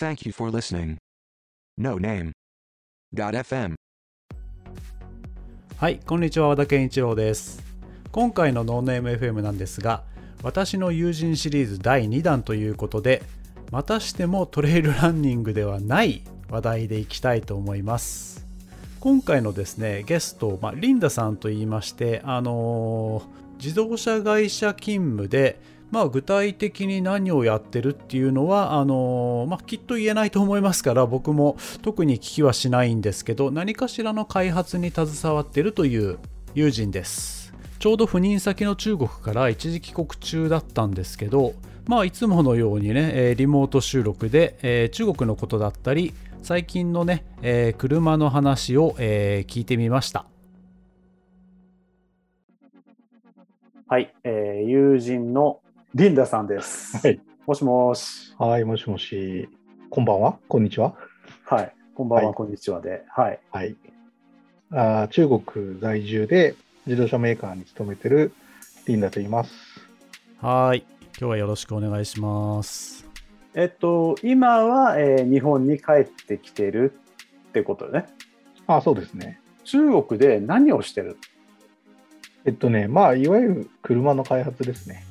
Thank you for listening. No name. FM はい、こんにちは和田健一郎です今回のノーネーム FM なんですが私の友人シリーズ第2弾ということでまたしてもトレイルランニングではない話題でいきたいと思います今回のですねゲスト、まあ、リンダさんと言いましてあのー自動車会社勤務でまあ、具体的に何をやってるっていうのはあの、まあ、きっと言えないと思いますから僕も特に聞きはしないんですけど何かしらの開発に携わってるという友人です。ちょうど赴任先の中国から一時帰国中だったんですけどまあいつものようにねリモート収録で、えー、中国のことだったり最近のね、えー、車の話を、えー、聞いてみました。はい、えー、友人のリンダさんです。はい。もしもし。はい、もしもし。こんばんは。こんにちは。はい。こんばんは、はい、こんにちはで。はい。はい。あ中国在住で自動車メーカーに勤めてるリンダと言います。はい。今日はよろしくお願いします。えっと、今は、えー、日本に帰ってきてるってことね。あそうですね。中国で何をしてる？えっとね、まあ、いわゆる車の開発ですね。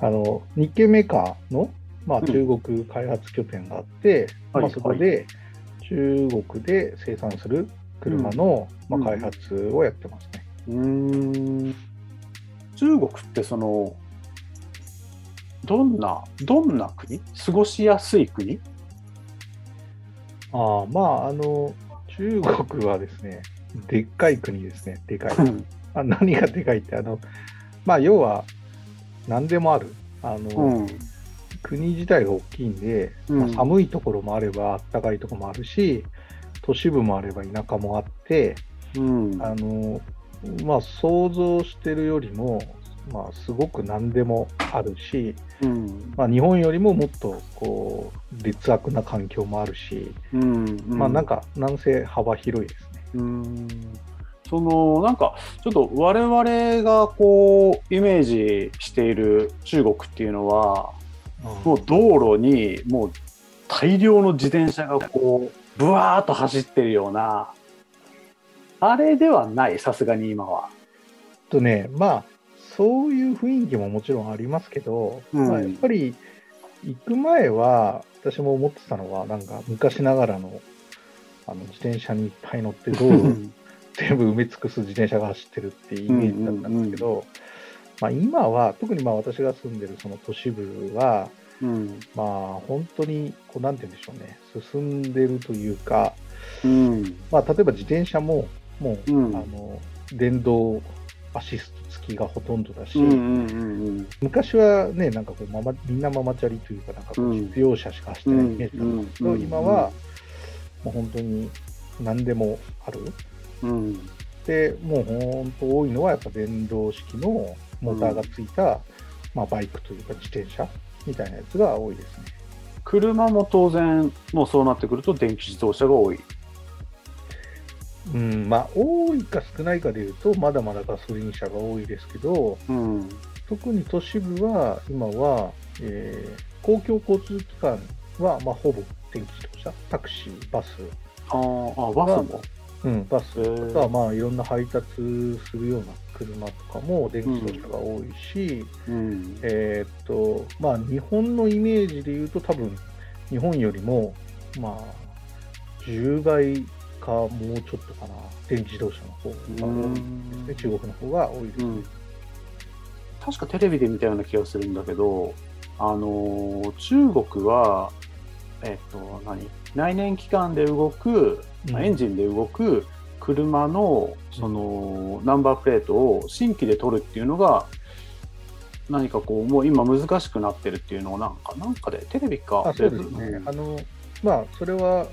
あの日系メーカーの、まあ、中国開発拠点があって、うん、まあ、そこで中国で生産する車の、まあ、開発をやってますね。うん。中国ってそのどんなどんな国？過ごしやすい国？あまああの中国はですねでっかい国ですね。でかい。あ何がでかいってあのまあ要は何でもある。あの、うん、国自体が大きいんで、まあ、寒いところもあれば、暖かいところもあるし、都市部もあれば田舎もあって、うん、あのまあ、想像してるよりも、まあ、すごく何でもあるし、うん、まあ、日本よりももっとこう劣悪な環境もあるし、うん。まあ、なんかなんせ幅広いですね。うんそのなんかちょっと我々がこうイメージしている中国っていうのは、もう道路にもう大量の自転車がこうブワーッと走ってるようなあれではないさすがに今は。とねまあそういう雰囲気ももちろんありますけど、うん、まあ、やっぱり行く前は私も思ってたのはなんか昔ながらのあの自転車にいっぱい乗って道路 全部埋め尽くす自転車が走ってるっていうイメージだったんですけど、うんうんうん、まあ、今は特にまあ私が住んでるその都市部は、うん、まあ本当にこうなんて言うんでしょうね。進んでるというか、うん。まあ、例えば自転車ももう、うん、あの電動アシスト付きがほとんどだし、うんうんうんうん、昔はねなんかこうママみんなママチャリというかなんか必要者しか走ってないイメージなんですけど、今はもう本当に何でもある。うん、でもう本当多いのはやっぱ電動式のモーターがついた、うん、まあ、バイクというか自転車みたいなやつが多いですね。車も当然もうそうなってくると電気自動車が多い。うん。まあ多いか少ないかでいうとまだまだガソリン車が多いですけど、うん、特に都市部は今は、えー、公共交通機関は、まあ、ほぼ電気自動車タクシーバスああバスも？うん、バスとか、まあ、いろんな配達するような車とかも電気自動車が多いし、うん、えー、っと、まあ、日本のイメージで言うと、多分日本よりも、まあ、10倍かもうちょっとかな、電気自動車の方が多い。ですね、中国の方が多いですね、うん。確かテレビで見たような気がするんだけど、あの中国は、えっと、何？内燃機関で動くエンジンで動く車のそのナンバープレートを新規で取るっていうのが何かこうもう今難しくなってるっていうのをなんかなんかでテレビかあそうですね、あのまあそれは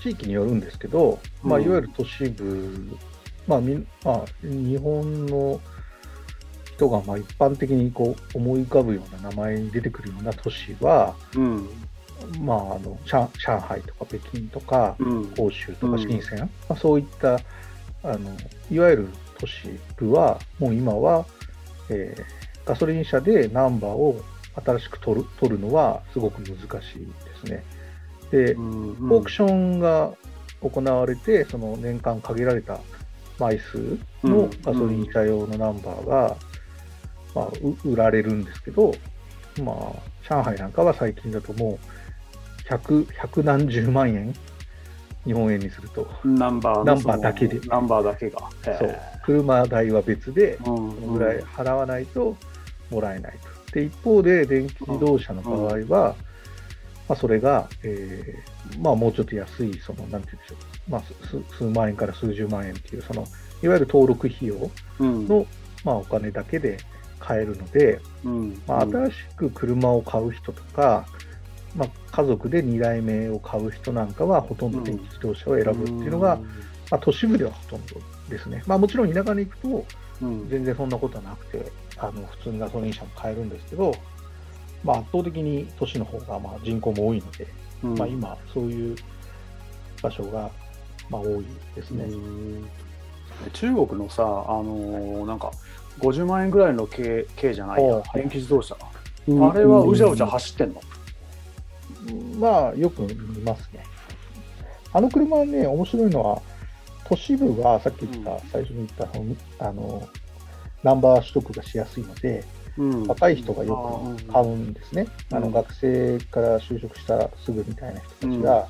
地域によるんですけど、まあ、いわゆる都市部、まあみまあ、日本の人がまあ一般的にこう思い浮かぶような名前に出てくるような都市は、うん、まあ、あの上上海とか北京とか、広州とか深セン、うん、まあ、そういったあのいわゆる都市部はもう今は、えー、ガソリン車でナンバーを新しく取る取るのはすごく難しいですね。で、うんオークションが行われて、その年間限られた枚数のガソリン車用のナンバーが、まあ、う売られるんですけど、まあ、上海なんかは最近だともう、百、百何十万円？日本円にすると、ナンバーのナンバーだけで。ナンバーだけが。へそう、車代は別で、うん。そのぐらい払わないともらえないと。で、一方で電気自動車の場合は、まあ、それが、えーまあ、もうちょっと安い、その、なんて言うんでしょう、まあ、す数万円から数十万円っていう、その、いわゆる登録費用うん。の、まあ、お金だけで買えるので、うん。まあ、新しく車を買う人とか、まあ、家族で2台目を買う人なんかは、ほとんど電気自動車を選ぶっていうのが、まあ、都市部ではほとんどですね。まあ、もちろん田舎に行くと、うん。全然そんなことはなくて、あの普通にガソリン車も買えるんですけど、まあ、圧倒的に都市の方がまあ人口も多いので、うん。まあ、今、そういう場所がまあ多いですね。うん。中国のさ、あのーなんか50万円ぐらいの軽軽じゃないや。電気自動車、あれはうじゃうじゃ走ってんの、まあ、よく見ますね。あの車はね、面白いのは、都市部はさっき言った、うん。最初に言ったあの、ナンバー取得がしやすいので、うん。若い人がよく買うんですね。うん。あの学生から就職したらすぐみたいな人たうん。ちが、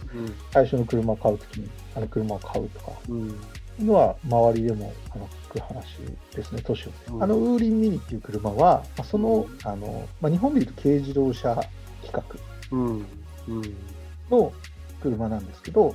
最初の車を買うときに、あの車を買うとか、うん。のは周りでもあの聞く話ですね、都市を、うん。あのウーリンミニっていう車は、まあ、そのあの、まあ、日本でいうと軽自動車規格の車なんですけど、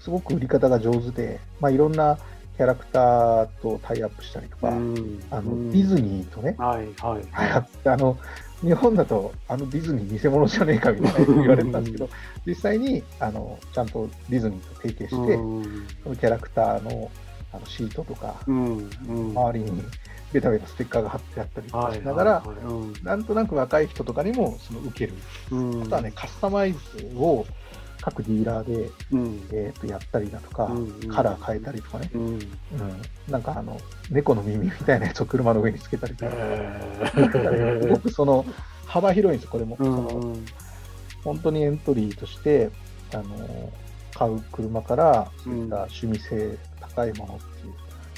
すごく売り方が上手で、まあ、いろんなキャラクターとタイアップしたりとか、うん。あのうん。ディズニーとね、はいはい。あの日本だとあのディズニー偽物じゃねえかみたいな言われてたんですけど、実際にあのちゃんとディズニーと提携して、うん。そのキャラクターのあのシートとか、うんうん。周りにベタベタステッカーが貼ってあったりとかはいしながら、はいはいうん。なんとなく若い人とかにもその受ける、うん。あとはね、カスタマイズを各ディーラーで、うん。えー、とやったりだとか、うんカラー変えたりとかね、うん。うん、なんかあの猫の耳みたいなやつを車の上につけたりとか、へすごくその幅広いんです、これも。うそのん本当にエントリーとして、あの買う車から、そういった趣味性高いものっていう。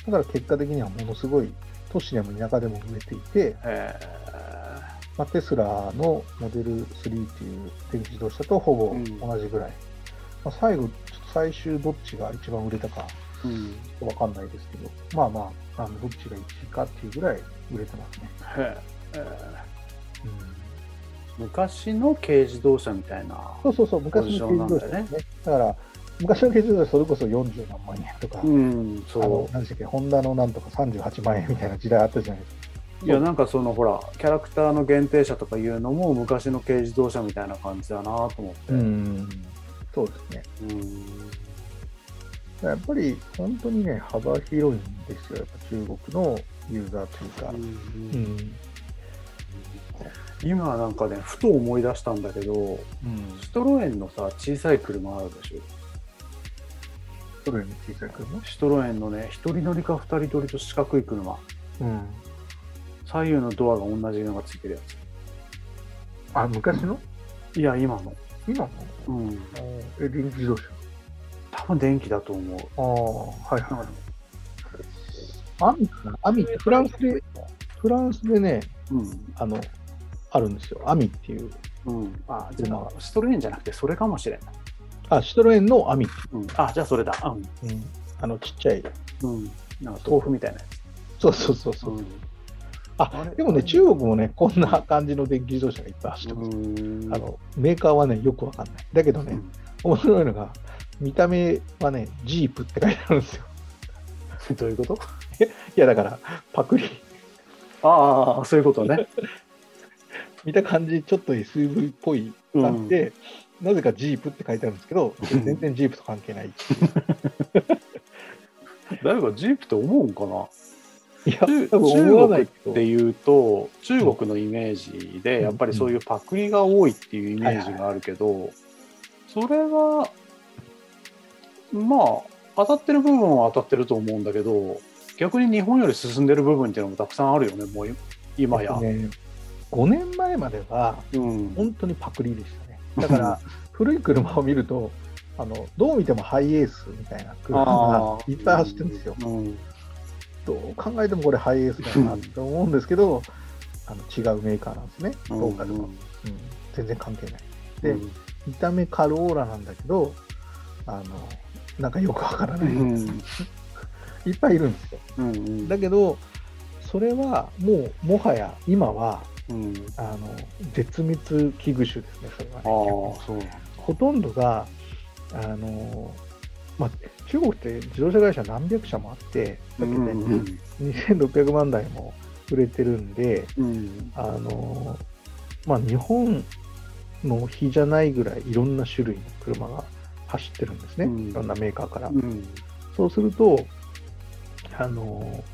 だから結果的にはものすごい、都市でも田舎でも売れていて、へまあ、テスラのモデル3っていう電気自動車とほぼ同じぐらい。まあ、最後、最終どっちが一番売れたかーうんちょっとわかんないですけど、まあまあ、あのどっちが1位かっていうぐらい売れてますね。へー昔の軽自動車みたいなそうそうそう、昔の軽自動車ですね。だから、昔の軽自動車それこそ40何万円とか、うんあのそ何でしたっけ、ホンダのなんとか38万円みたいな時代あったじゃないですか。ういやなんかそのほらキャラクターの限定車とかいうのも昔の軽自動車みたいな感じだなと思ってん、そうですね。うんやっぱり本当にね、幅広いんですよ、やっぱ中国のユーザーというか。うん。今なんかねふと思い出したんだけどうん。シトロエンのさ小さい車あるでしょ？それに小さい車シトロエンのね一人乗りか二人乗りと四角い車。うん。左右のドアが同じのがついてるやあ、昔の？ついや今の。今の？うん。え、電気自動車？多分電気だと思う。ああ、はいはい。アミかな？アミってフランスで、フランスでね、うん。あの、あるんですよ。アミっていう。うん。あじゃあシトロエンじゃなくてそれかもしれない、あ、シトロエンのアミ。うん、あじゃあそれだうん。あの、ちっちゃい。うん、うん、なんか豆腐みたいなやそうそうそうつそう。うんあでもね、中国もね、こんな感じの電気自動車がいっぱい走ってます。うんあのメーカーはね、よくわかんない。だけどね、面白いのが、見た目はね、ジープって書いてあるんですよ。う んどういうこと？いや、だから、パクリ。ああそういうことね 見た感じ、ちょっと SUV っぽい感じで、なぜかジープって書いてあるんですけど、全然ジープと関係ない。誰かジープって思うんかな？いや、中。国っていうと中国のイメージでやっぱりそういうパクリが多いっていうイメージがあるけどそれはまあ当たってる部分は当たってると思うんだけど逆に日本より進んでる部分っていうのもたくさんあるよねもう今や。ね、5年前までは、うん本当にパクリでしたね。だから、古い車を見ると、あのどう見てもハイエースみたいな車がいっぱい走ってるんですよ。うん。どう考えてもこれハイエースだなって思うんですけど、あの違うメーカーなんですね、ローカルの。うん全然関係ない。でうん見た目カローラなんだけど、あの、なんかよくわからない、うん いっぱいいるんですよ。うんだけど、それはもう、もはや今は、うん。あの、絶滅危惧種ですね、それはああね。、そう。ほとんどが、あの、まあ、中国って自動車会社何百社もあって、だってね、2600万台も売れてるんで、うん。あの、まあ、日本の比じゃないぐらいいろんな種類の車が走ってるんですね、うんいろんなメーカーから。うん。そうすると、あの、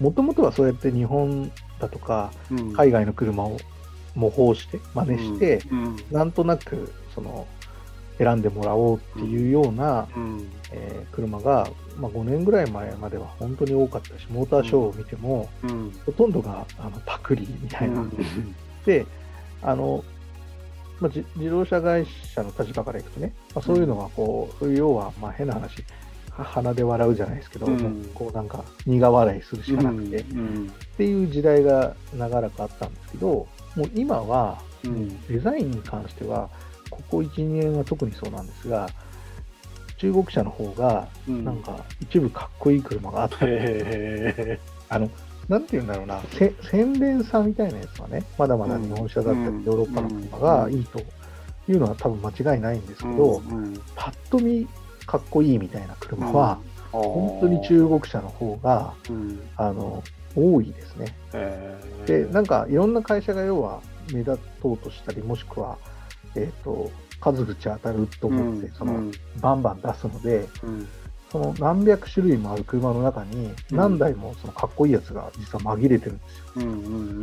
もともとはそうやって日本だとか、うん。海外の車を模倣して、真似して、うん。なんとなく、その、選んでもらおうっていうような、うん。えー車が、まあ、5年ぐらい前までは本当に多かったし、モーターショーを見ても、うん。ほとんどがあのパクリみたいな。うんで、あの、まあ、じ自動車会社の立場からいくとね、まあ、そういうのがこう、そういう要は、まあ、変な話、は鼻で笑うじゃないですけど、うんこうなんか苦笑いするしかなくて、っうん。ていう時代が長らくあったんですけど、もう今は、うん。デザインに関しては、ここ1、2年は特にそうなんですが、中国車の方が、うん。なんか一部かっこいい車があったり、へあの、なんて言うんだろうな、せ洗練さみたいなやつはね、まだまだ日本車だったり、うんヨーロッパの車がいいというのは多分間違いないんですけえ。ど、うん。パッと見かっこいいみたいな車は、本当に中国車の方が、うん。あの、多いですね。で、なんかいろんな会社が要は目立とうとしたり、もしくは、えっ、と、数口当たると思って、その、バンバン出すので、うん。その何百種類もある車の中に何台もそのかっこいいやつが実は紛れてるんですよ。うん。う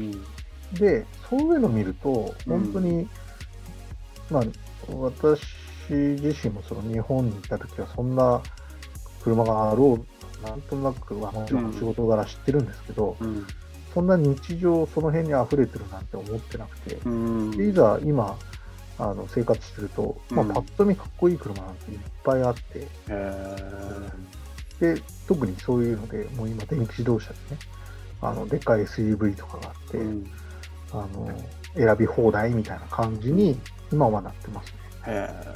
ん。で、そういうのを見ると、本当に、まあ、私自身もその日本にいた時はそんな車があろう、なんとなくはもちろん仕事柄知ってるんですけど、うん。そんな日常その辺に溢れてるなんて思ってなくて、うん。でいざ今、あの生活してると、まあ、うんパッと見かっこいい車なんていっぱいあって。で、特にそういうので、もう今電気自動車でね、あの、でっかい SUV とかがあって、うん。あの、選び放題みたいな感じに今はなってますね。へえ。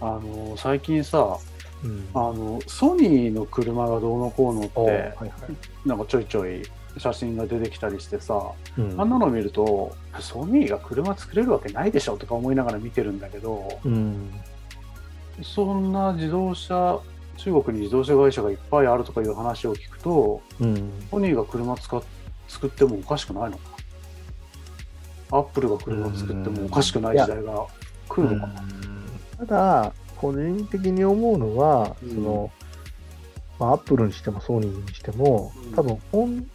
あの、最近さ、うん。あの、ソニーの車がどうのこうのっおはいて、はい。なんかちょいちょい写真が出てきたりしてさ、うんあんなの見ると、ソニーが車作れるわけないでしょとか思いながら見てるんだけど、うん。そんな自動車、中国に自動車会社がいっぱいあるとかいう話を聞くと、うん。ソニーが車使っ作ってもおかしくないのかアップルが車を作ってもおかしくない時代が来るのかなただ、個人的に思うのは、うんその、まあ、アップルにしてもソニーにしてもうん、多分本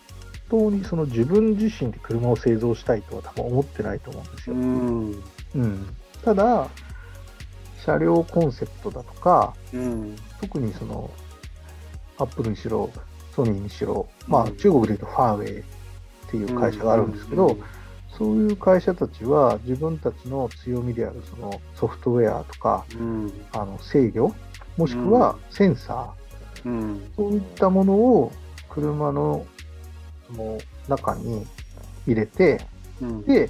当にその自分自身で車を製造したいとは多分思ってないと思うんですうよ。ん。うん。ただ、車両コンセプトだとか、うん。特にその、アップルにしろ、ソニーにしろ、まあうん中国で言うとファーウェイっていう会社があるんですけど、そういう会社たちは自分たちの強みであるそのソフトウェアとか、うん。あの制御、もしくはセンサー、うん。そういったものを車のその中に入れて、うん。で、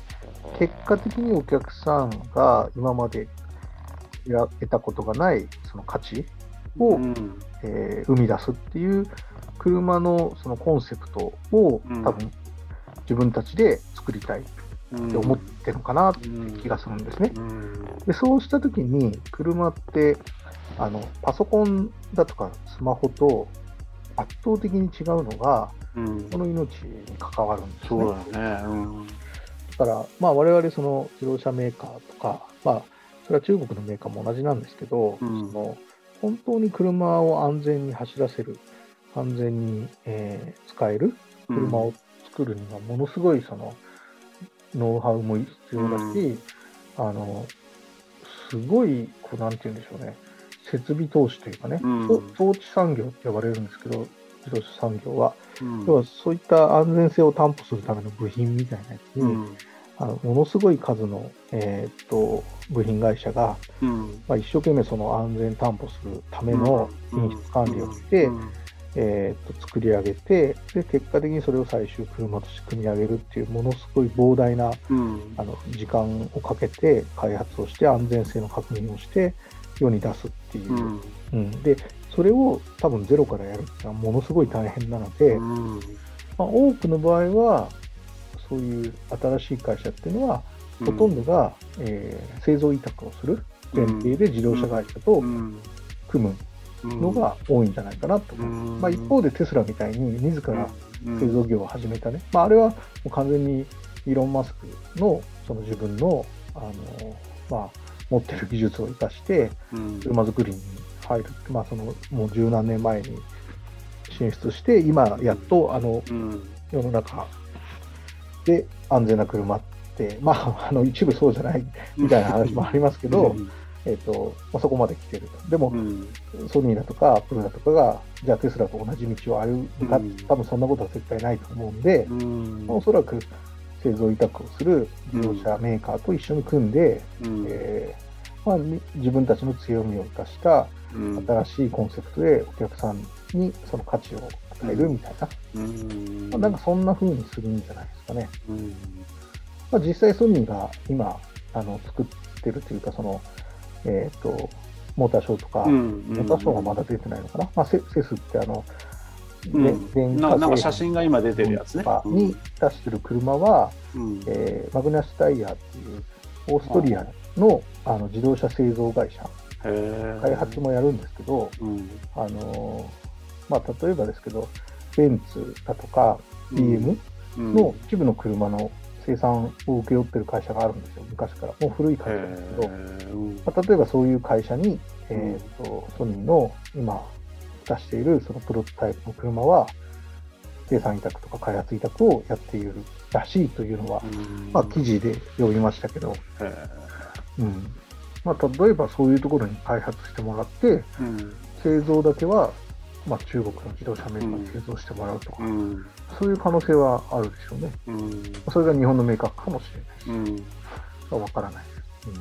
結果的にお客さんが今まで得たことがないその価値を、うんえー生み出すっていう車のそのコンセプトをうん多分自分たちで作りたいって思ってるのかなって気がするんですね。うん。でそうした時に車ってあのパソコンだとかスマホと圧倒的に違うのがうんこの命に関わるんですね。そうだよね。うん。だから、まあ、我々その自動車メーカーとか、まあ、それは中国のメーカーも同じなんですけど、うんその本当に車を安全に走らせる、安全に、えー使える車を作るには、ものすごいそのノウハウも必要だし、あのすごい、こうなんて言うんでしょうね、設備投資というかね、うん。そ装置産業って呼ばれるんですけど、自動車産業は、うん。要はそういった安全性を担保するための部品みたいなやつに、うん。あのものすごい数の、えーっと部品会社が、うん。まあ、一生懸命その安全担保するための品質管理をして、うんえーっと作り上げてで結果的にそれを最終車として組み上げるっていうものすごい膨大なうん。あの時間をかけて開発をして安全性の確認をして世に出すっていう、うん。うん。でそれを多分ゼロからやるっていうのはものすごい大変なので、うん。まあ、多くの場合はそういう新しい会社っていうのはほとんどが、えー製造委託をする前提で自動車会社とうん。組むのが多いんじゃないかなと思います。うん。まあ、一方でテスラみたいに自らうん。製造業を始めたね、まあ、あれはもう完全にイーロン・マスクのその自分のあの、まあ、持ってる技術を生かしてうん。車作りに入るまあ、そのもう十何年前に進出して今やっとあのうん。世の中で安全な車って、まあ、あの一部そうじゃないみたいな話もありますけど、えっとまあ、そこまで来てると。でも、うん。ソニーだとかアップルだとかが、じゃあテスラと同じ道を歩むか、うん。多分そんなことは絶対ないと思うんで、うん。おそらく製造委託をする自動車メーカーと一緒に組んで、うん。えーまあ、み自分たちの強みを生かしたうん。新しいコンセプトでお客さんにその価値を与えるみたいな、うん。まあ、なんかそんな風にするんじゃないですかね。うん。まあ、実際ソニーが今あの作ってるというか、その、えっ、と、モーターショーとか、うんモーターショーがまだ出てないのかな、まあ、セセスってあの、うん。で電ななんか製写真が今出てるやつね。とかに出してる車は、うん。えーマグナスタイヤっていうオーストリアのあの自動車製造会社、開発もやるんですけど、うん。あのーまあ、例えばですけど、ベンツだとか BM うん。の一部の車の生産を請け負ってる会社があるんですよ、昔から。もう古い会社ですけど、まあ、例えばそういう会社に、えーとソニーの今出しているそのプロトタイプの車は、生産委託とか開発委託をやっているらしいというのは、うん。まあ、記事で読みましたけど、うん。まあ、例えばそういうところに開発してもらって、うん。製造だけは、まあ、中国の自動車メーカーに製造してもらうとか、うんそういう可能性はあるでしょうね。うん。それが日本のメーカーかもしれない。うん。し、わからない。です。うん。へ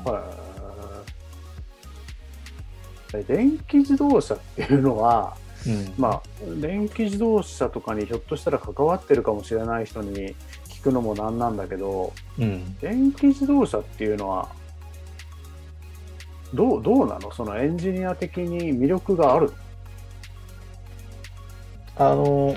ー電気自動車っていうのは、うん。まあ、電気自動車とかにひょっとしたら関わってるかもしれない人に聞くのもなんなんだけど、うん。電気自動車っていうのは、どうどうなの？そのエンジニア的に魅力があるあの、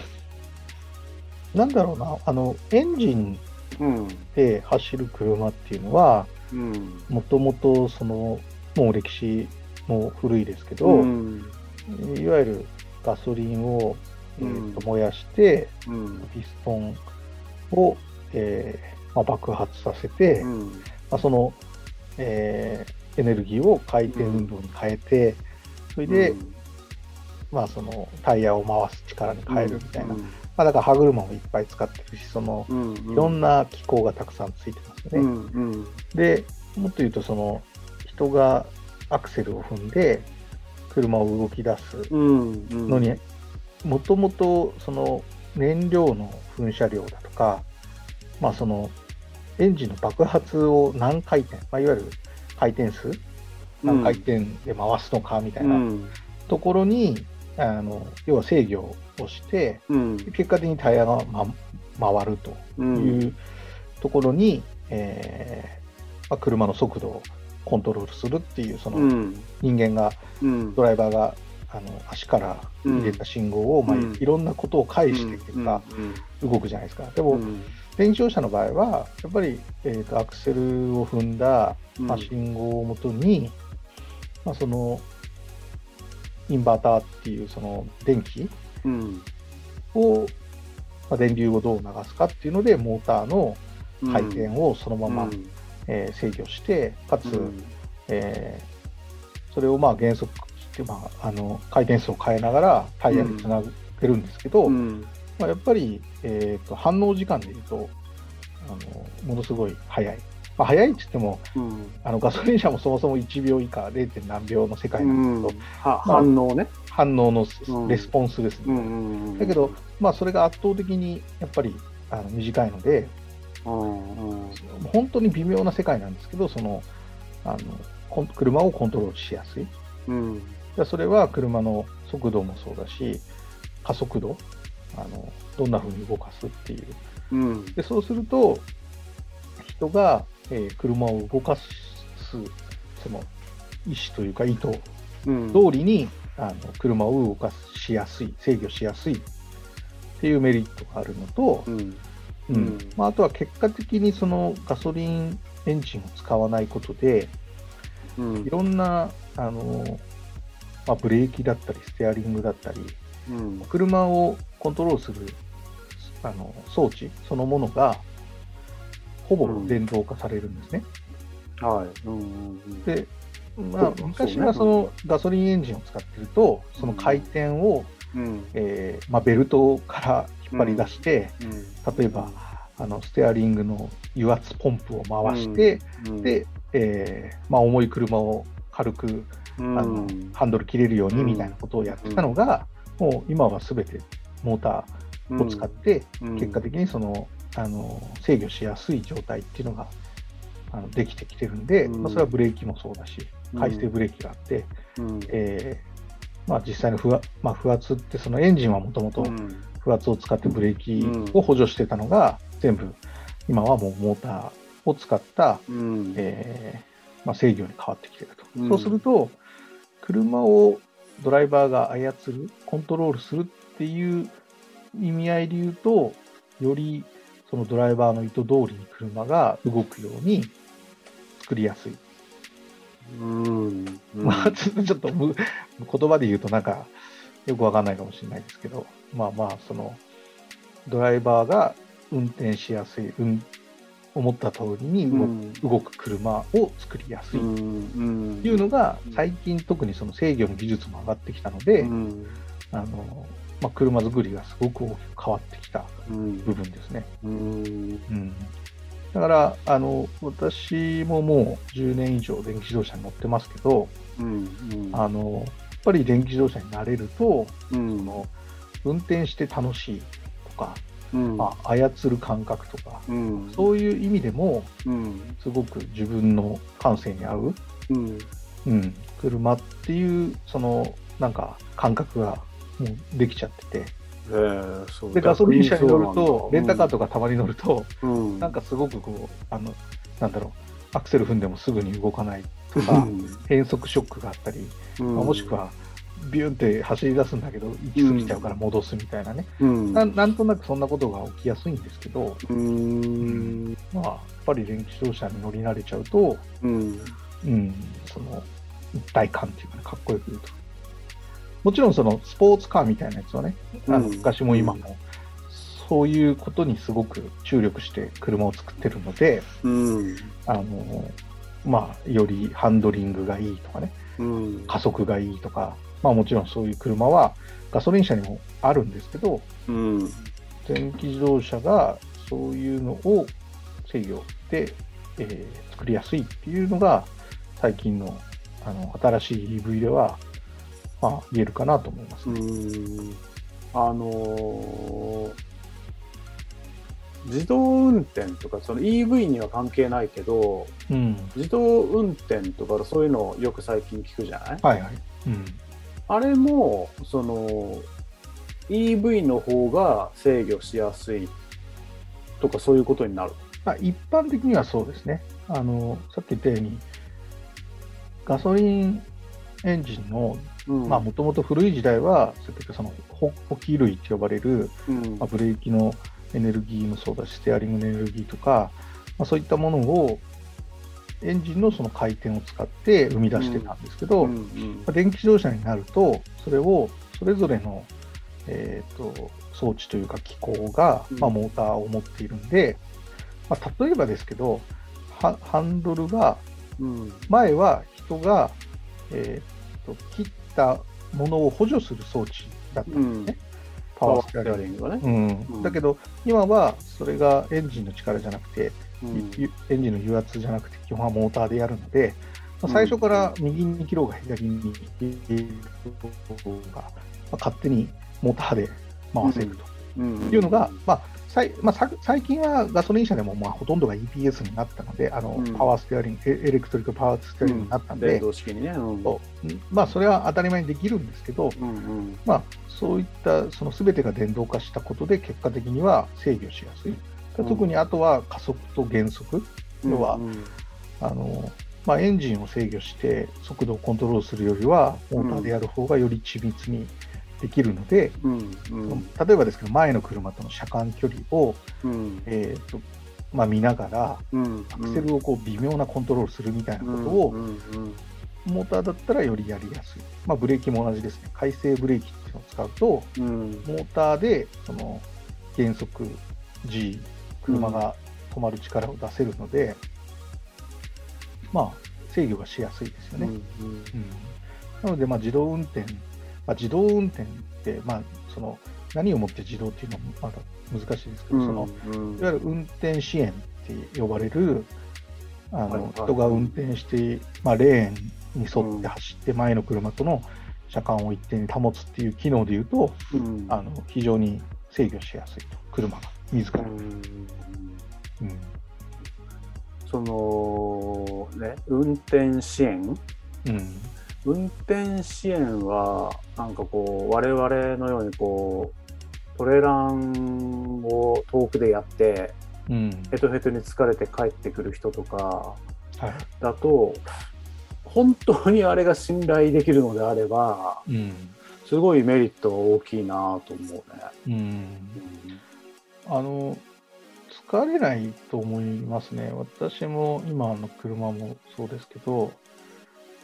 なんだろうな、あの、エンジンうん。で走る車っていうのは、うん。もともとその、もう歴史も古いですけど、うん。いわゆるガソリンを、えーとうん燃やして、うん。ピストンを、えーまあ、爆発させて、うん。まあ、その、えーエネルギーを回転運動に変えて、それで、まあ、そのタイヤを回す力に変えるみたいな、まあ、だから歯車もいっぱい使ってるし、そのうん。いろんな機構がたくさんついてますよね。うん。うん。で、もっと言うと、その人がアクセルを踏んで、車を動き出すうん。のに、もともとその燃料の噴射量だとか、まあ、そのエンジンの爆発を何回転、まあ、いわゆる回転数、何回転で回すのかみたいなところに、あの要は制御をして、うん。結果的にタイヤが、ま、回るとうん。いうところに、えーまあ、車の速度をコントロールするっていう、そのうん。人間が、うん。ドライバーがあの足から入れた信号を、まあうんいろんなことを介して結果、動くじゃないですか。でも、電気自動車の場合は、やっぱり、えー、とアクセルを踏んだ、まあ、信号をもとに、まあ、そのインバーターっていうその電気うん。を、まあ、電流をどう流すかっていうので、モーターの回転をそのまま、えー制御して、かつ、えーそれをまあ減速して、まあ、あの回転数を変えながらタイヤにつなげるんですけど、うん。まあ、やっぱり、えー、と反応時間でいうとあの、ものすごい速い。まあ、速いって言ってもうん。あの、ガソリン車もそもそも1秒以下 0. 何秒の世界なんですけど、は反応ね。反応のうんレスポンスですね。うん。だけど、まあ、それが圧倒的にやっぱりあの短いので、本当に微妙な世界なんですけど、そのあの車をコントロールしやすい。うんでそれは車の速度もそうだし、加速度、あのどんな風に動かすっていう。うんでそうすると、人が、えー車を動かすその意思というか意図うん。通りにあの車を動かしやすい、制御しやすいっていうメリットがあるのと、うん。うん。うん。まあ、あとは結果的にそのガソリンエンジンを使わないことで、うん。いろんなあの、まあ、ブレーキだったり、ステアリングだったり、うん。車をコントロールするあの装置そのものが、ほぼ電動化されるんですね。はい。で、まあ昔はそのガソリンエンジンを使ってると、その回転を、うん。えーまあ、ベルトから引っ張り出して、うん。例えばあのステアリングの油圧ポンプを回して、うん。で、えーまあ、重い車を軽くうん。あのハンドル切れるようにみたいなことをやってたのが、もう今はすべてモーターを使って、うん。結果的にそのあの制御しやすい状態っていうのがあのできてきてるんで、うん。まあ、それはブレーキもそうだし、回生ブレーキがあって、うん。えーまあ、実際の不圧,、まあ、不圧って、そのエンジンはもともとうん。不圧を使ってブレーキを補助してたのが、全部今はもうモーターを使った、うん。えーまあ、制御に変わってきてると。うん。そうすると、車をドライバーが操る、コントロールするっていう意味合いで言うと、よりそのドライバーの意図通りに車が動くように作りやすい。うん。まあ、ちょっと言葉で言うとなんかよくわかんないかもしれないですけど、まあまあ、そのドライバーが運転しやすい、うん、思った通りに動,、うん。動く車を作りやすい。うん。いうのが最近特にその制御の技術も上がってきたので、うん。あのまあ、車作りがすごく大きく変わってきたうん部分ですね。うん。うん、だからあの私ももう10年以上電気自動車に乗ってますけど、うん。あのやっぱり電気自動車になれるとうん。その運転して楽しいとか、うん。まあ、操る感覚とか、うん。そういう意味でもうん。すごく自分の感性に合う、うん。うん、車っていうそのなんか感覚がもうできちゃってて。へえそうでガソリン車に乗るとレンタカーととかたまに乗ると、うん。なんかすごくこうあのなんだろうアクセル踏んでもすぐに動かないとか、変速ショックがあったり、うん。まあもしくはビューンって走り出すんだけど行き過ぎちゃうから戻すみたいなね、うん。ななんとなくそんなことが起きやすいんですけど、うん。まあ、やっぱり電気自動車に乗り慣れちゃうと、うん。うん、その一体感っていうかね、かっこよく言うと。もちろんそのスポーツカーみたいなやつはね、昔も今も、そういうことにすごく注力して車を作ってるので、うん。あのまあ、よりハンドリングがいいとかね、うん。加速がいいとか、まあもちろんそういう車はガソリン車にもあるんですけど、うん。電気自動車がそういうのを制御で、えー作りやすいっていうのが最近のあの新しい EV では、まあ、言えるかなと思いますうね。んあのー自動運転とかその EV には関係ないけどうん。自動運転とかそういうのよく最近聞くじゃない？はいはい。うん。あれもその EV の方が制御しやすいとかそういうことになる。まあ、一般的にはそうですね。あの、さっき言ったように、ガソリンエンジンの、もともと古い時代は、その補補給類って呼ばれる、うん。まあ、ブレーキのエネルギーもそうだし、ステアリングのエネルギーとか、まあ、そういったものをエンジンのその回転を使って生み出してたんですけど、うん。まあ電気自動車になると、それをそれぞれの、えー、と装置というか機構が、うん。まあ、モーターを持っているんで、まあ、例えばですけど、はハンドルが、うん。前は人が、えー、と切ったものを補助する装置だったんですね。パワーステアリング。リングがね。うん。うん。だけど、今はそれがエンジンの力じゃなくて、エンジンの油圧じゃなくて、基本はモーターでやるので、まあ最初から右に切ろうが左に切ろうが、まあ勝手にモーターで回せるとうん。いうのが、まあ、まあ、さ最近はガソリン車でもまあほとんどが EPS になったので、あのうん。パワーステアリング、エエレクトリックパワーステアリングになったんで、まあ、それは当たり前にできるんですけど、うんうん。まあ、そういったその全てが電動化したことで、結果的には制御しやすい。うん。特にあとは加速と減速、要はうん。あのまあ、エンジンを制御して速度をコントロールするよりは、モーターでやる方がより緻密にできるので、うんうん。例えばですけど、前の車との車間距離を、うん。えーとまあ、見ながら、うんアクセルをこう微妙なコントロールするみたいなことを、うんうんモーターだったらよりやりやすい。まあ、ブレーキも同じですね。回生ブレーキっていうのを使うと、うん。モーターでその減速 G、車が止まる力を出せるので、まあ、制御がしやすいですよね。うん。うん。なので、まあ、自動運転、まあ、自動運転って、まあ、その何をもって自動っていうのはまだ難しいですけど、うんそのうん。いわゆる運転支援って呼ばれるあの、はいはい。人が運転して、まあ、レーンに沿って走って前の車との車間を一定に保つっていう機能でいうと、うん。あの非常に制御しやすいと、車が自ら。うん。うん。そのね運転支援うん運転支援はなんかこう我々のようにこうトレランを遠くでやってうんヘトヘトに疲れて帰ってくる人とかはいだと本当にあれが信頼できるのであればうんすごいメリットが大きいなと思うね。うんあの疲れないと思いますね。私も今の車もそうですけど、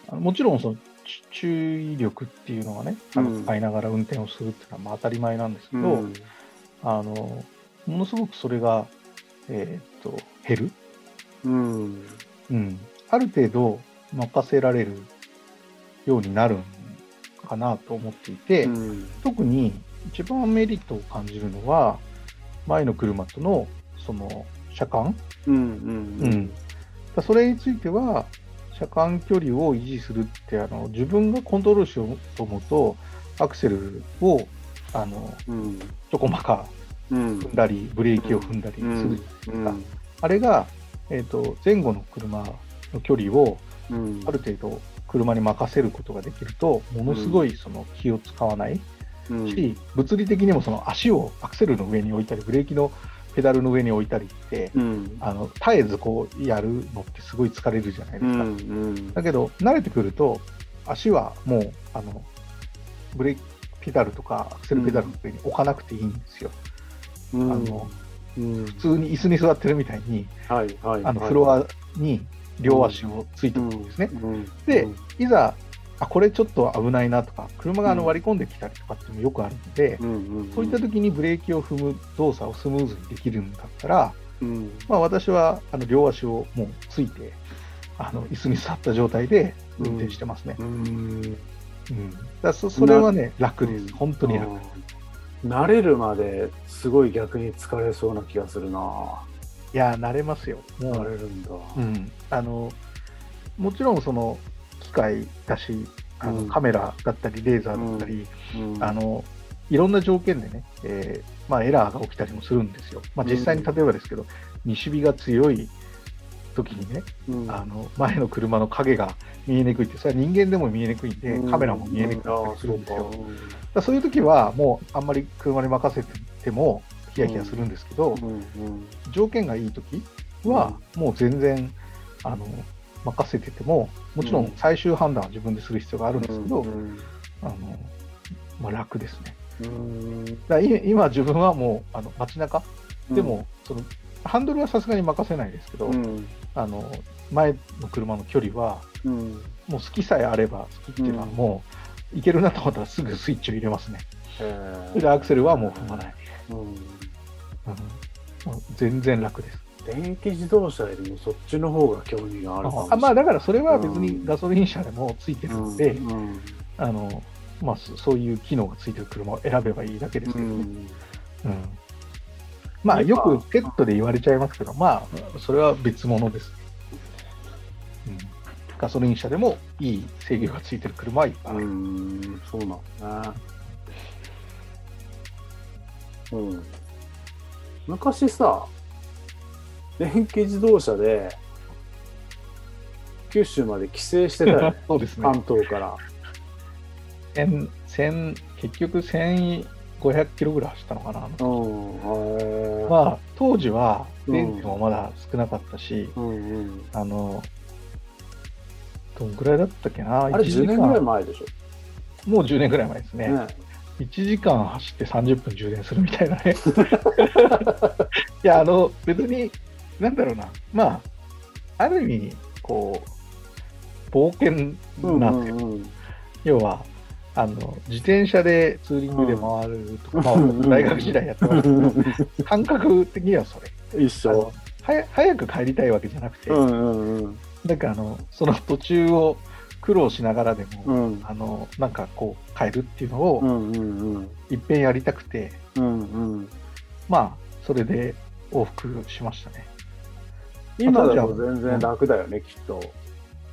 あのもちろんそのち注意力っていうのはね、あうん。の使いながら運転をするっていうのはまあ当たり前なんですけど、うん。あのものすごくそれが、えーっと減る、うん。うん、ある程度任せられるようになるんかなと思っていて、うん。特に一番メリットを感じるのは、前の車とのその車間、うんううん。ん。だそれについては、車間距離を維持するってあの、自分がコントロールしようと思うと、アクセルをあのうんちょこまかうん踏んだり、ブレーキを踏んだりする、うんあれが、えー、と前後の車の距離をうんある程度車に任せることができると、ものすごいその気を使わない。うんし、物理的にもその足をアクセルの上に置いたり、ブレーキのペダルの上に置いたりって、うん。あの絶えずこうやるのってすごい疲れるじゃないですか。うんうん。だけど、慣れてくると、足はもうあのブレーキペダルとかアクセルペダルの上に置かなくていいんですよ。うん。あのうん。普通に椅子に座ってるみたいに、はいはいあのはいフロアに両足をついてうんおくんですね。うん。でうん。いざ、あこれちょっと危ないなとか、車があうんの割り込んできたりとかっていうのもよくあるので、そういった時にブレーキを踏む動作をスムーズにできるんだったら、うん。まあ、私はあの両足をもうついて、あの椅子に座った状態で運転してますね。うん。うん。だそそれはね、楽です。本当に楽。うん。慣れるまですごい逆に疲れそうな気がするな。いやー、慣れますよ。も慣れう、るんだ。うん、あのもちろんその機械だし、あのうん。カメラだったり、レーザーだったり、うん。あのいろんな条件でね、えーまあ、エラーが起きたりもするんですよ。まあ、実際にうん例えばですけど、西日が強い時にね、うん。あの前の車の影が見えにくいって、それは人間でも見えにくいんで、カメラも見えにくかったりするんですよ。だそういう時は、もうあんまり車に任せてても、ヒヤヒヤするんですけど、条件がいい時は、もう全然あの任せてても、もちろん最終判断は自分でする必要があるんですけど、うんあのまあ、楽ですね。うん。だ今、自分はもうあの街中？でも、そのハンドルはさすがに任せないですけど、うん。ああの前の車の距離は、うん。もう好きさえあれば、好きっていうのはもう、いけるなと思ったらすぐスイッチを入れますね。へそれでアクセルはもう踏まない。うん。全然楽です。電気自動車よりもそっちの方が興味があるあまあだからそれは別にガソリン車でもついてるんで、うんうんあのまあ、そそういう機能がついてる車を選べばいいだけですけど。ね。うん。うん。まあよくセットで言われちゃいますけど、まあそれは別物です。うん、ガソリン車でもいい制御がついてる車はいっぱい。あうる。ん。そうなんだねうん。昔さ、電気自動車で、九州まで帰省してたよね。そうですね。関東から。千千結局1500キロぐらい走ったのかな。うん。まあ、当時はうん電気もまだ少なかったし、うんうん。あの、どんぐらいだったっけな？あれ1時10年ぐらい間前でしょ。もう10年ぐらい前ですね。ね。1時間走って30分充電するみたいなね。いや、あの、別に、なんだろうな。まあ、ある意味、こう、冒険なんですよ。うんうん要は、あの、自転車でツーリングで回るとか、まあ、うん大学時代やってましたうんけど、感覚的にはそれ。一緒。はや早く帰りたいわけじゃなくて、うんうんうん。なんかあの、その途中を苦労しながらでも、うんあの、なんかこう、変えるっていうのを、うんうんうん。いっぺんやりたくて、うんうん。まあ、それで往復しましたね。今でも全然楽だよね、きっと。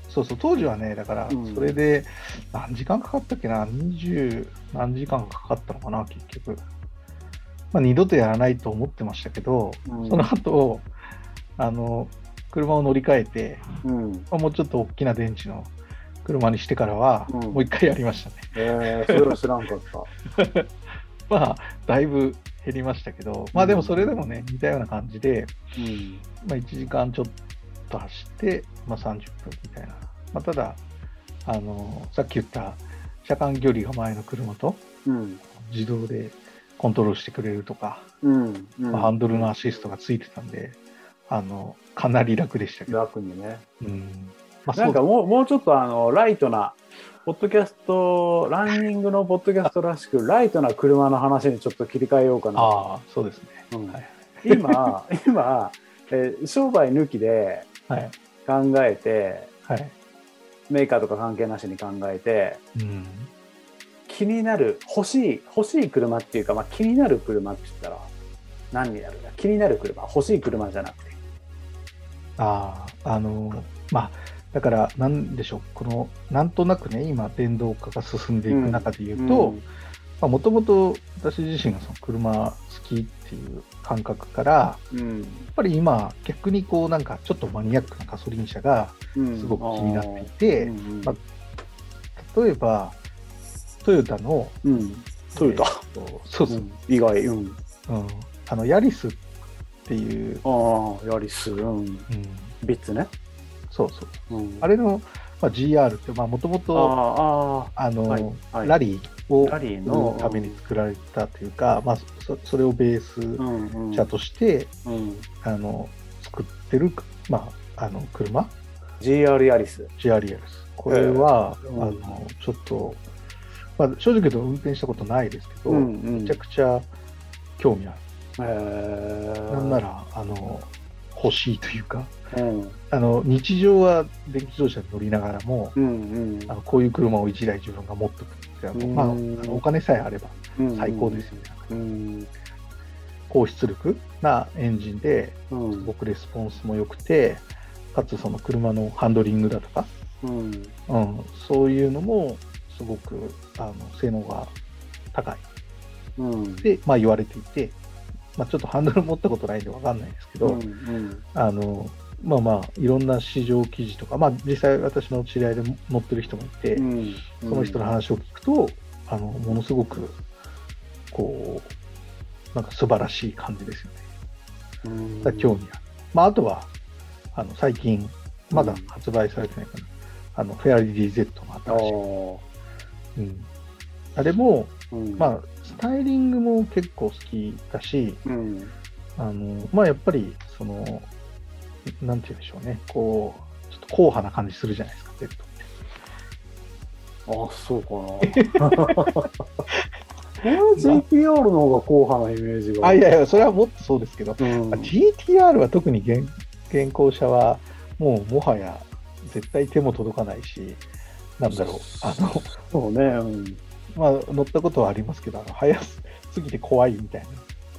そうそう、当時はね、だからうん、それで、何時間かかったっけな、20何時間かかったのかな、結局。まあ、二度とやらないと思ってましたけど、うんその後、あの、車を乗り換えて、うん。まあもうちょっと大きな電池の車にしてからは、うんもう一回やりましたね。えー、それは知らんかった。まあ、だいぶ減りましたけど、まあでもそれでもね、似たような感じで、うん。まあ、1時間ちょっと走って、まあ、30分みたいな。まあ、ただ、あの、さっき言った車間距離が前の車とうん。自動でコントロールしてくれるとか、うん。まあ、ハンドルのアシストがついてたんで、あの、かなり楽でしたけど。楽にね。うん。まあ、なんかもうもうちょっとあのライトな、ポッドキャスト、ランニングのポッドキャストらしく、ライトな車の話にちょっと切り替えようかな。ああ、そうですね。うんはい今、今、えー商売抜きではい。考えて、はい。メーカーとか関係なしに考えて、うん。気になる、欲しい、欲しい車っていうか、まあ、気になる車って言ったら、何になるんだ？気になる車、欲しい車じゃなくて。ああ、あの、まあ、だから、なんでしょう、この、なんとなくね、今、電動化が進んでいく中で言うと、もともと私自身がその車好きっていう感覚から、うん、うんやっぱり今、逆にこう、なんかちょっとマニアックなガソリン車がうん。すごく気になっていて、うんうん。ま例えば、トヨタの、うん、トヨタ、えーとそうそう、うん。意外、うん、うん。あの、ヤリスっていう、ああ、ヤリス、うん、うん。ビッツね。そうそう、うん、あれの、まあ、GR って、まあ、もともあと、ああの、はいはい。ラリーをラリーののために作られたというか、まあ、そそれをベースうんうん。車として、うん、あの作ってる、まあ、あの車？GR ヤリス。GR ヤリス。これは、ええうん。あのちょっと、まあ、正直言うと運転したことないですけど、うんうん。めちゃくちゃ興味あえる、なんならあの欲しいというかうん。あの日常は電気自動車に乗りながらも、うんうん。あのこういう車を1台自分が持っておくっていうのはうん。まあ、あのお金さえあればうん最高ですよね、うん。高出力なエンジンでうん。すごくレスポンスも良くてかつその車のハンドリングだとか、うん。うん、そういうのもすごくあの性能が高い。うん。で、まあ、言われていて、まあ、ちょっとハンドル持ったことないんで分かんないですけど、うんうん。あのまあまあいろんな市場記事とか、まあ、実際私の知り合いで乗ってる人もいて、うん。その人の話を聞くとあのものすごくこうなんか素晴らしい感じですよね。うん。興味ある。まあ、あとはあの最近まだ発売されてないかな、あのフェアリー DZ のあ新しい、ー。うん、あれもうん。まあ、スタイリングも結構好きだし、うんあの、まあ、やっぱり、その、なんて言うんでしょうね、こう、ちょっと硬派な感じするじゃないですか、ペットって。あそうかな。俺 GTR の方が硬派なイメージが。あ、いやいや、それはもっとそうですけど、うん。まあ GTR は特に現現行車は、もうもはや絶対手も届かないし、なんだろう、あの、そうね、うん、まあ、乗ったことはありますけど、速すぎて怖いみたいな。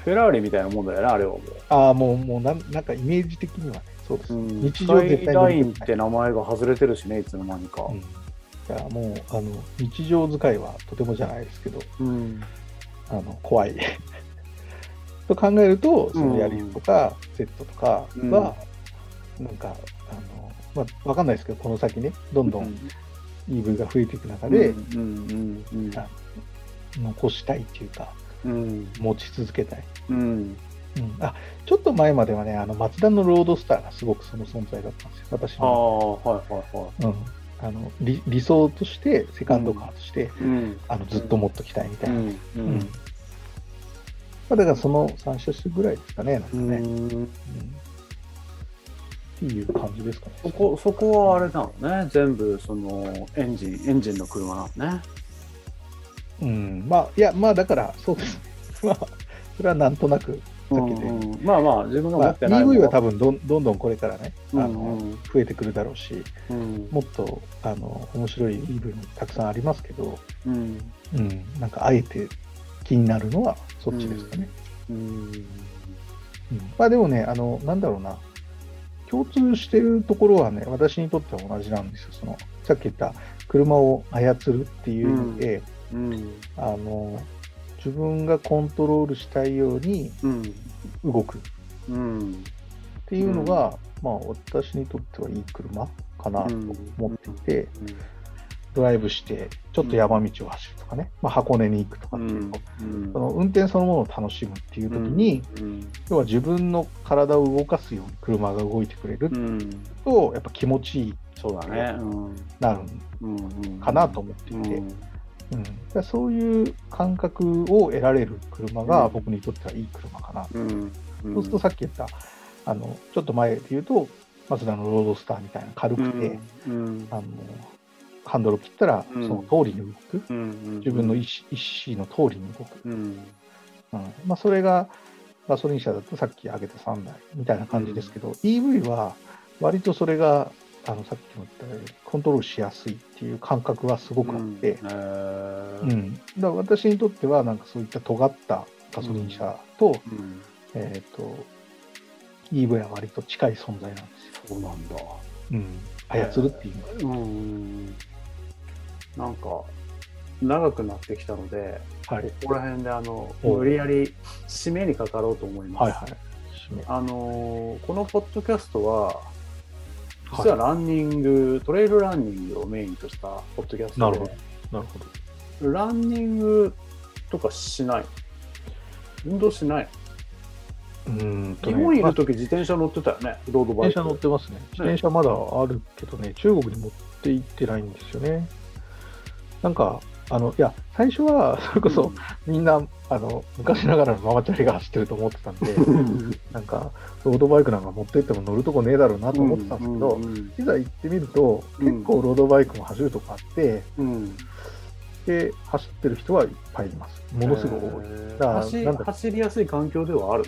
フェラーリみたいなもんだよねあれはもうああ、もう、もうなん、なんかイメージ的にはね、そうです。うん日常絶対ラインって名前が外れてるしね、いつの間にか。うん、いやもうあの日常使いはとてもじゃないですけどうん。あの怖い と考えると、そのやりとか、セットとかは、うんなんか、あの、まあ、わかんないですけど、この先ね、どんどん EV が増えていく中で、残したいっていうか、うん。持ち続けたい。うん。うん、あちょっと前まではね、あのマツダのロードスターがすごくその存在だったんですよ、私の。はいはいはうん、あの理理想として、セカンドカーとして、いうん。あのずっと持っときたいみたいな。うん。ううん。まあ、だからその3車種ぐらいですかね、なんかね。うんいう感じですかね。そこそこはあれなのね。全部そのエンジンエンジンの車なのね。うん、まあ、いや、まあだから、そうですね。まあ、それはなんとなくだけで。うんうん。まあまあ自分が持まあ、ってないもの。EV は多分どんどんどんこれからね、あのうん。うん増えてくるだろうし、うん。もっとあの面白い EV もたくさんありますけど、うん。うん、なんかあえて気になるのはそっちですかね。うん。うん。まあでもね、あの、なんだろうな、共通してるところはね、私にとっては同じなんですよ。そのさっき言った車を操るっていう意味で、うん。あの自分がコントロールしたいようにうん。動く。っうん。ていうのが、まあ私にとってはいい車かなと思っていて、ドライブしてちょっと山道を走るとかね、まあ、箱根に行くとかっていうと、その運転そのものを楽しむっていう時に、要は自分の体を動かすように車が動いてくれる。と、やっぱ気持ちいいそうだね。うんなるかなと思っていて、うん。そういう感覚を得られる車が僕にとってはいい車かな、うん。そうするとさっき言ったあのちょっと前で言うとマツダのロードスターみたいな軽くて、うん。あのハンドルを切ったらそうん。の通りに動く、うん自分の意思意思の通りに動く、うん。うん。まあ、それがガソリン車だとさっき挙げた3台みたいな感じですけど、EV は割とそれがあのさっきも言ったようにコントロールしやすいっていう感覚がすごくあって、へー。うん。だから私にとってはなんかそういった尖ったガソリン車と,、うん。えー、と EV は割と近い存在なんですよ、そうなんだ。うん、操るっていうのは。うんなんか長くなってきたのではい、ここら辺であのお無理やり締めにかかろうと思います。はいはい。あのーこのポッドキャストは実はランニング、トレイルランニングをメインとしたポッドキャストでなるほなるほど。ランニングとかしない？運動しない、うーんねまあ本いる時自転車乗ってたよねロードバイク。自転車乗ってますね。自転車まだあるけどね、中国に持って行ってないんですよね。なんか、あの、いや、最初は、それこそ、みんな、あの、昔ながらのママチャリが走ってると思ってたんで、なんか、ロードバイクなんか持って行っても乗るとこねえだろうなと思ってたんですけど、うん。いざ行ってみると、うん。結構ロードバイクも走るとこあって、うん。で、走ってる人はいっぱいいます。ものすごい多い。だから走りやすい環境ではある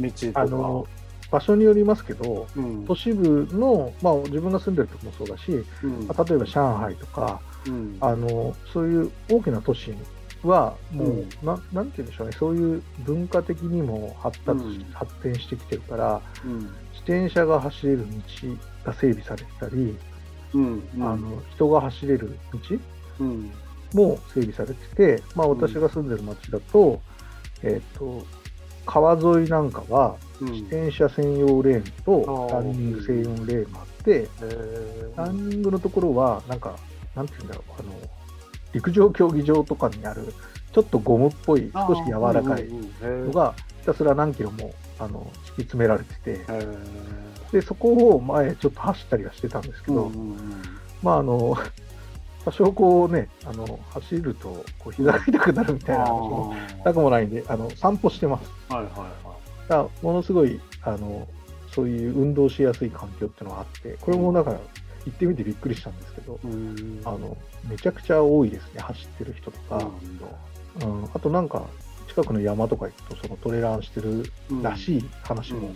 の？道とか。あの、場所によりますけど、うん。都市部の、まあ、自分が住んでるとこもそうだし、うん。まあ例えば上海とか、うん。あのそういう大きな都市はもう、うん。ななんて言うんでしょうね。そういう文化的にも発達し、うん。発展してきてるからうん。自転車が走れる道が整備されてたり、うん。あの人が走れる道うん。も整備されてて、まあ、うん私が住んでる町だと,、えっと川沿いなんかはうん。自転車専用レーンとランニング専用レーンがあって、ランニングのところは、なんか、なんていうんだろう、あの、陸上競技場とかにある、ちょっとゴムっぽい、少し柔らかいのが、ひたすら何キロも、あの、敷き詰められてて、で、そこを前ちょっと走ったりはしてたんですけど、まあ、あの、多少こうね、あの、走ると、こう、膝が痛くなるみたいな話も、なくもないんで、あの、散歩してます。はいはいはだからものすごい、あの、そういう運動しやすい環境っていうのがあって、これもだから、行ってみてびっくりしたんですけど、い。うん。あの、めちゃくちゃ多いですね、走ってる人とか、うん、あとなんか、近くの山とか行くと、そのトレランしてるらしい話も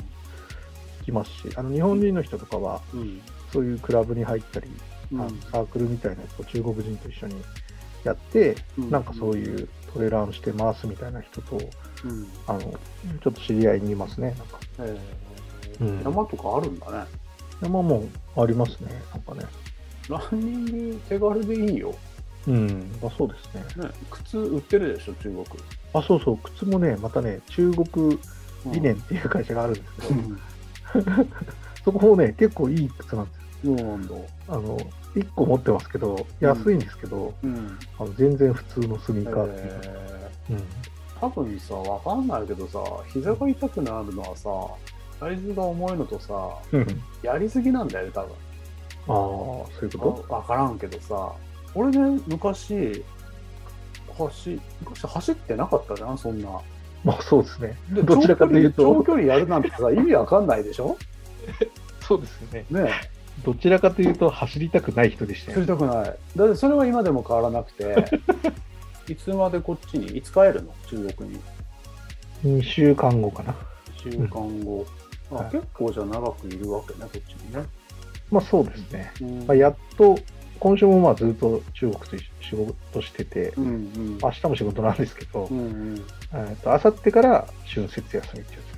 聞きますし、あの日本人の人とかは、うん。そういうクラブに入ったり、サークルみたいなやつを中国人と一緒にやって、うんなんかそういうトレランしてますみたいな人と、うんあのちょっと知り合いにいますね、なんか。へうんー山とかあるんだね。山もありますね、なんかね。ランニング手軽でいいよ。うん、まあ、そうですね。ね、靴売ってるでしょ、中国。あ、そうそう、靴もね、またね、中国理念っていう会社があるんですけど、うん。そこもね、結構いい靴なんですよ。そうなんだ。あの、1個持ってますけど、安いんですけど、うん。あの全然普通のスニーカーっていうか、えうん。ー多分さ、わかんないけどさ、膝が痛くなるのはさ、サイズが重いのとさ、うん。やりすぎなんだよね、多分。ああ、そういうこわわからんけどさ、俺ね、昔、走昔走ってなかったじゃん、そんな。とまあそうですね。でどちらかというと長距離長距離やるなんてさ、意味わかんないでしょ？そうですよね。ねどちらかというと走りたくない人でしたえ、よね。釣りたくない。だってそれは今でも変わらなくて、いつまでこっちに、いつ帰るの？中国に。2週間後かな。1週間後。あはい結構じゃあ長くいるわけね、こっちにね。まあそうですね。うんまあ、やっと、今週もまあずっと中国と仕事してて、うんうん。明日も仕事なんですけどう、んうん。えーと、明後日から春節休みってやつ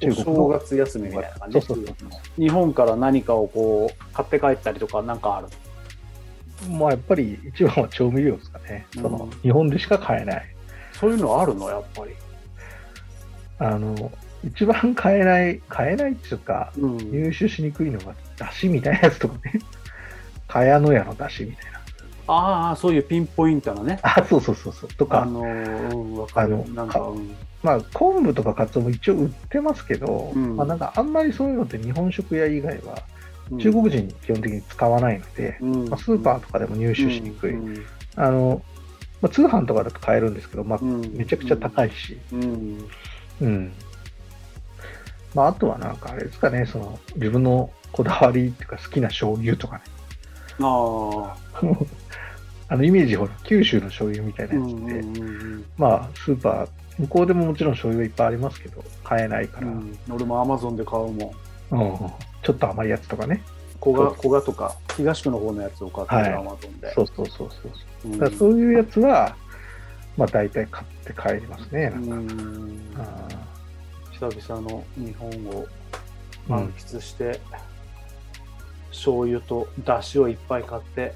中国の正月休みみたいな感じ？そうそう日本から何かをこう買って帰ったりとかなんかある？まあやっぱり一番は調味料ですかね。そのうん日本でしか買えない。そういうのあるの？やっぱり、あの、一番買えない、買えないっていうか、うん入手しにくいのが、だしみたいなやつとかね。茅野屋のだしみたいな。ああそういうピンポイントなね。あ、そうそうそうそう。とか、あのーうんわかる。あのなんか、うん。まあ、昆布とかカツオも一応売ってますけど、うん。まあ、なんかあんまりそういうのって日本食屋以外はうん。中国人基本的に使わないので、うん。まあ、スーパーとかでも入手しにくい。うん。あの、まあ、通販とかだと買えるんですけど、まあ、うん。めちゃくちゃ高いし、うん。うん。まあ、あとはなんかあれですかね、その、自分のこだわりっていうか好きな醤油とかね。ああ あの、イメージほら、九州の醤油みたいなうんやつって、うんうんまあ、スーパー、向こうでももちろん醤油はいっぱいありますけど、買えないから、うん。うん俺もアマゾンで買うもん。ちょっと甘いやつとかね。古賀古賀とか東区の方のやつを買ってアマゾンで、そうそうそうそう。う。ん。だそういうやつは、まあ大体買って帰りますね。なんか。うん。あ久々の日本をー満喫して、醤油と出汁をいっぱい買って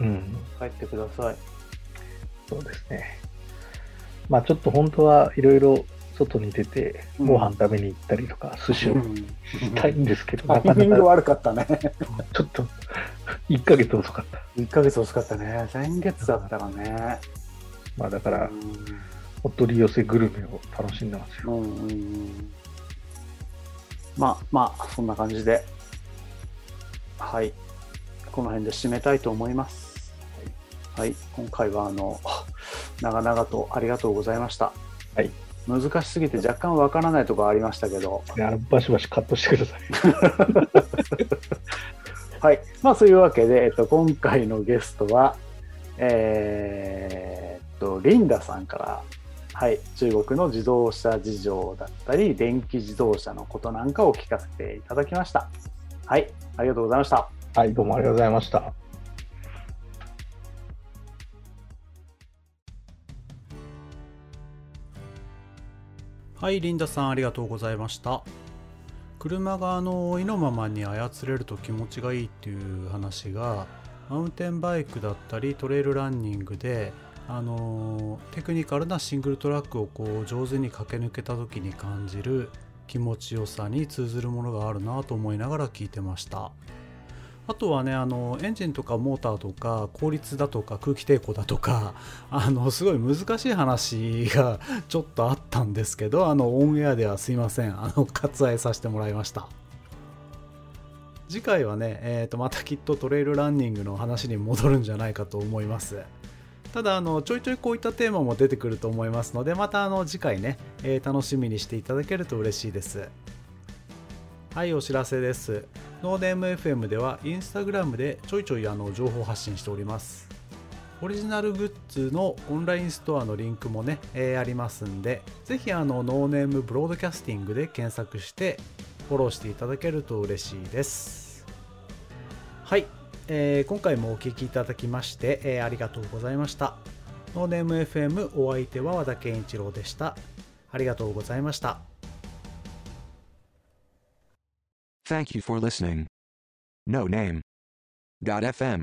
うん、うん、帰ってください。そうですね。まあちょっと本当はいろいろ外に出て、うんご飯食べに行ったりとか、寿司をしたいんですけど、タなかなかイミング悪かったね。ちょっと1ヶ月遅かった。1ヶ月遅かったね。先月だったからね。まあだからう、お取り寄せグルメを楽しんでますよ。んうんうんまあまあ、そんな感じで、はい。この辺で締めたいと思います。はい。今回は、あの、長々とありがとうございました。はい。難しすぎて若干わからないところありましたけど、であのバシバシカットしてください。はい。まあ、そういうわけで、えっと、今回のゲストは、えーっと、リンダさんから、はい、中国の自動車事情だったり、電気自動車のことなんかを聞かせていただきました。はい、ありがとうございました。はい、どうもありがとうございました。はい、リンダさんありがとうございました。車があの意のままに操れると気持ちがいいっていう話がマウンテンバイクだったりトレイルランニングであのテクニカルなシングルトラックをこう上手に駆け抜けた時に感じる気持ちよさに通ずるものがあるなと思いながら聞いてました。あとはねあのエンジンとかモーターとか効率だとか空気抵抗だとか あのすごい難しい話がちょっとあったんですけどあのオンエアではすいません。あの割愛させてもらいました。次回はね、えー、とまたきっとトレイルランニングの話に戻るんじゃないかと思います。ただあのちょいちょいこういったテーマも出てくると思いますのでまたあの次回ね、えー楽しみにしていただけると嬉しいです。はいお知らせです。ノーネーム FM ではインスタグラムでちょいちょいあの情報発信しております。オリジナルグッズのオンラインストアのリンクもね、えーありますんでぜひあのノーネームブロードキャスティングで検索してフォローしていただけると嬉しいです。はい、えー今回もお聴きいただきまして、えーありがとうございました。ノーネーム FM お相手は和田健一郎でした。ありがとうございました。Thank you for listening. No name. FM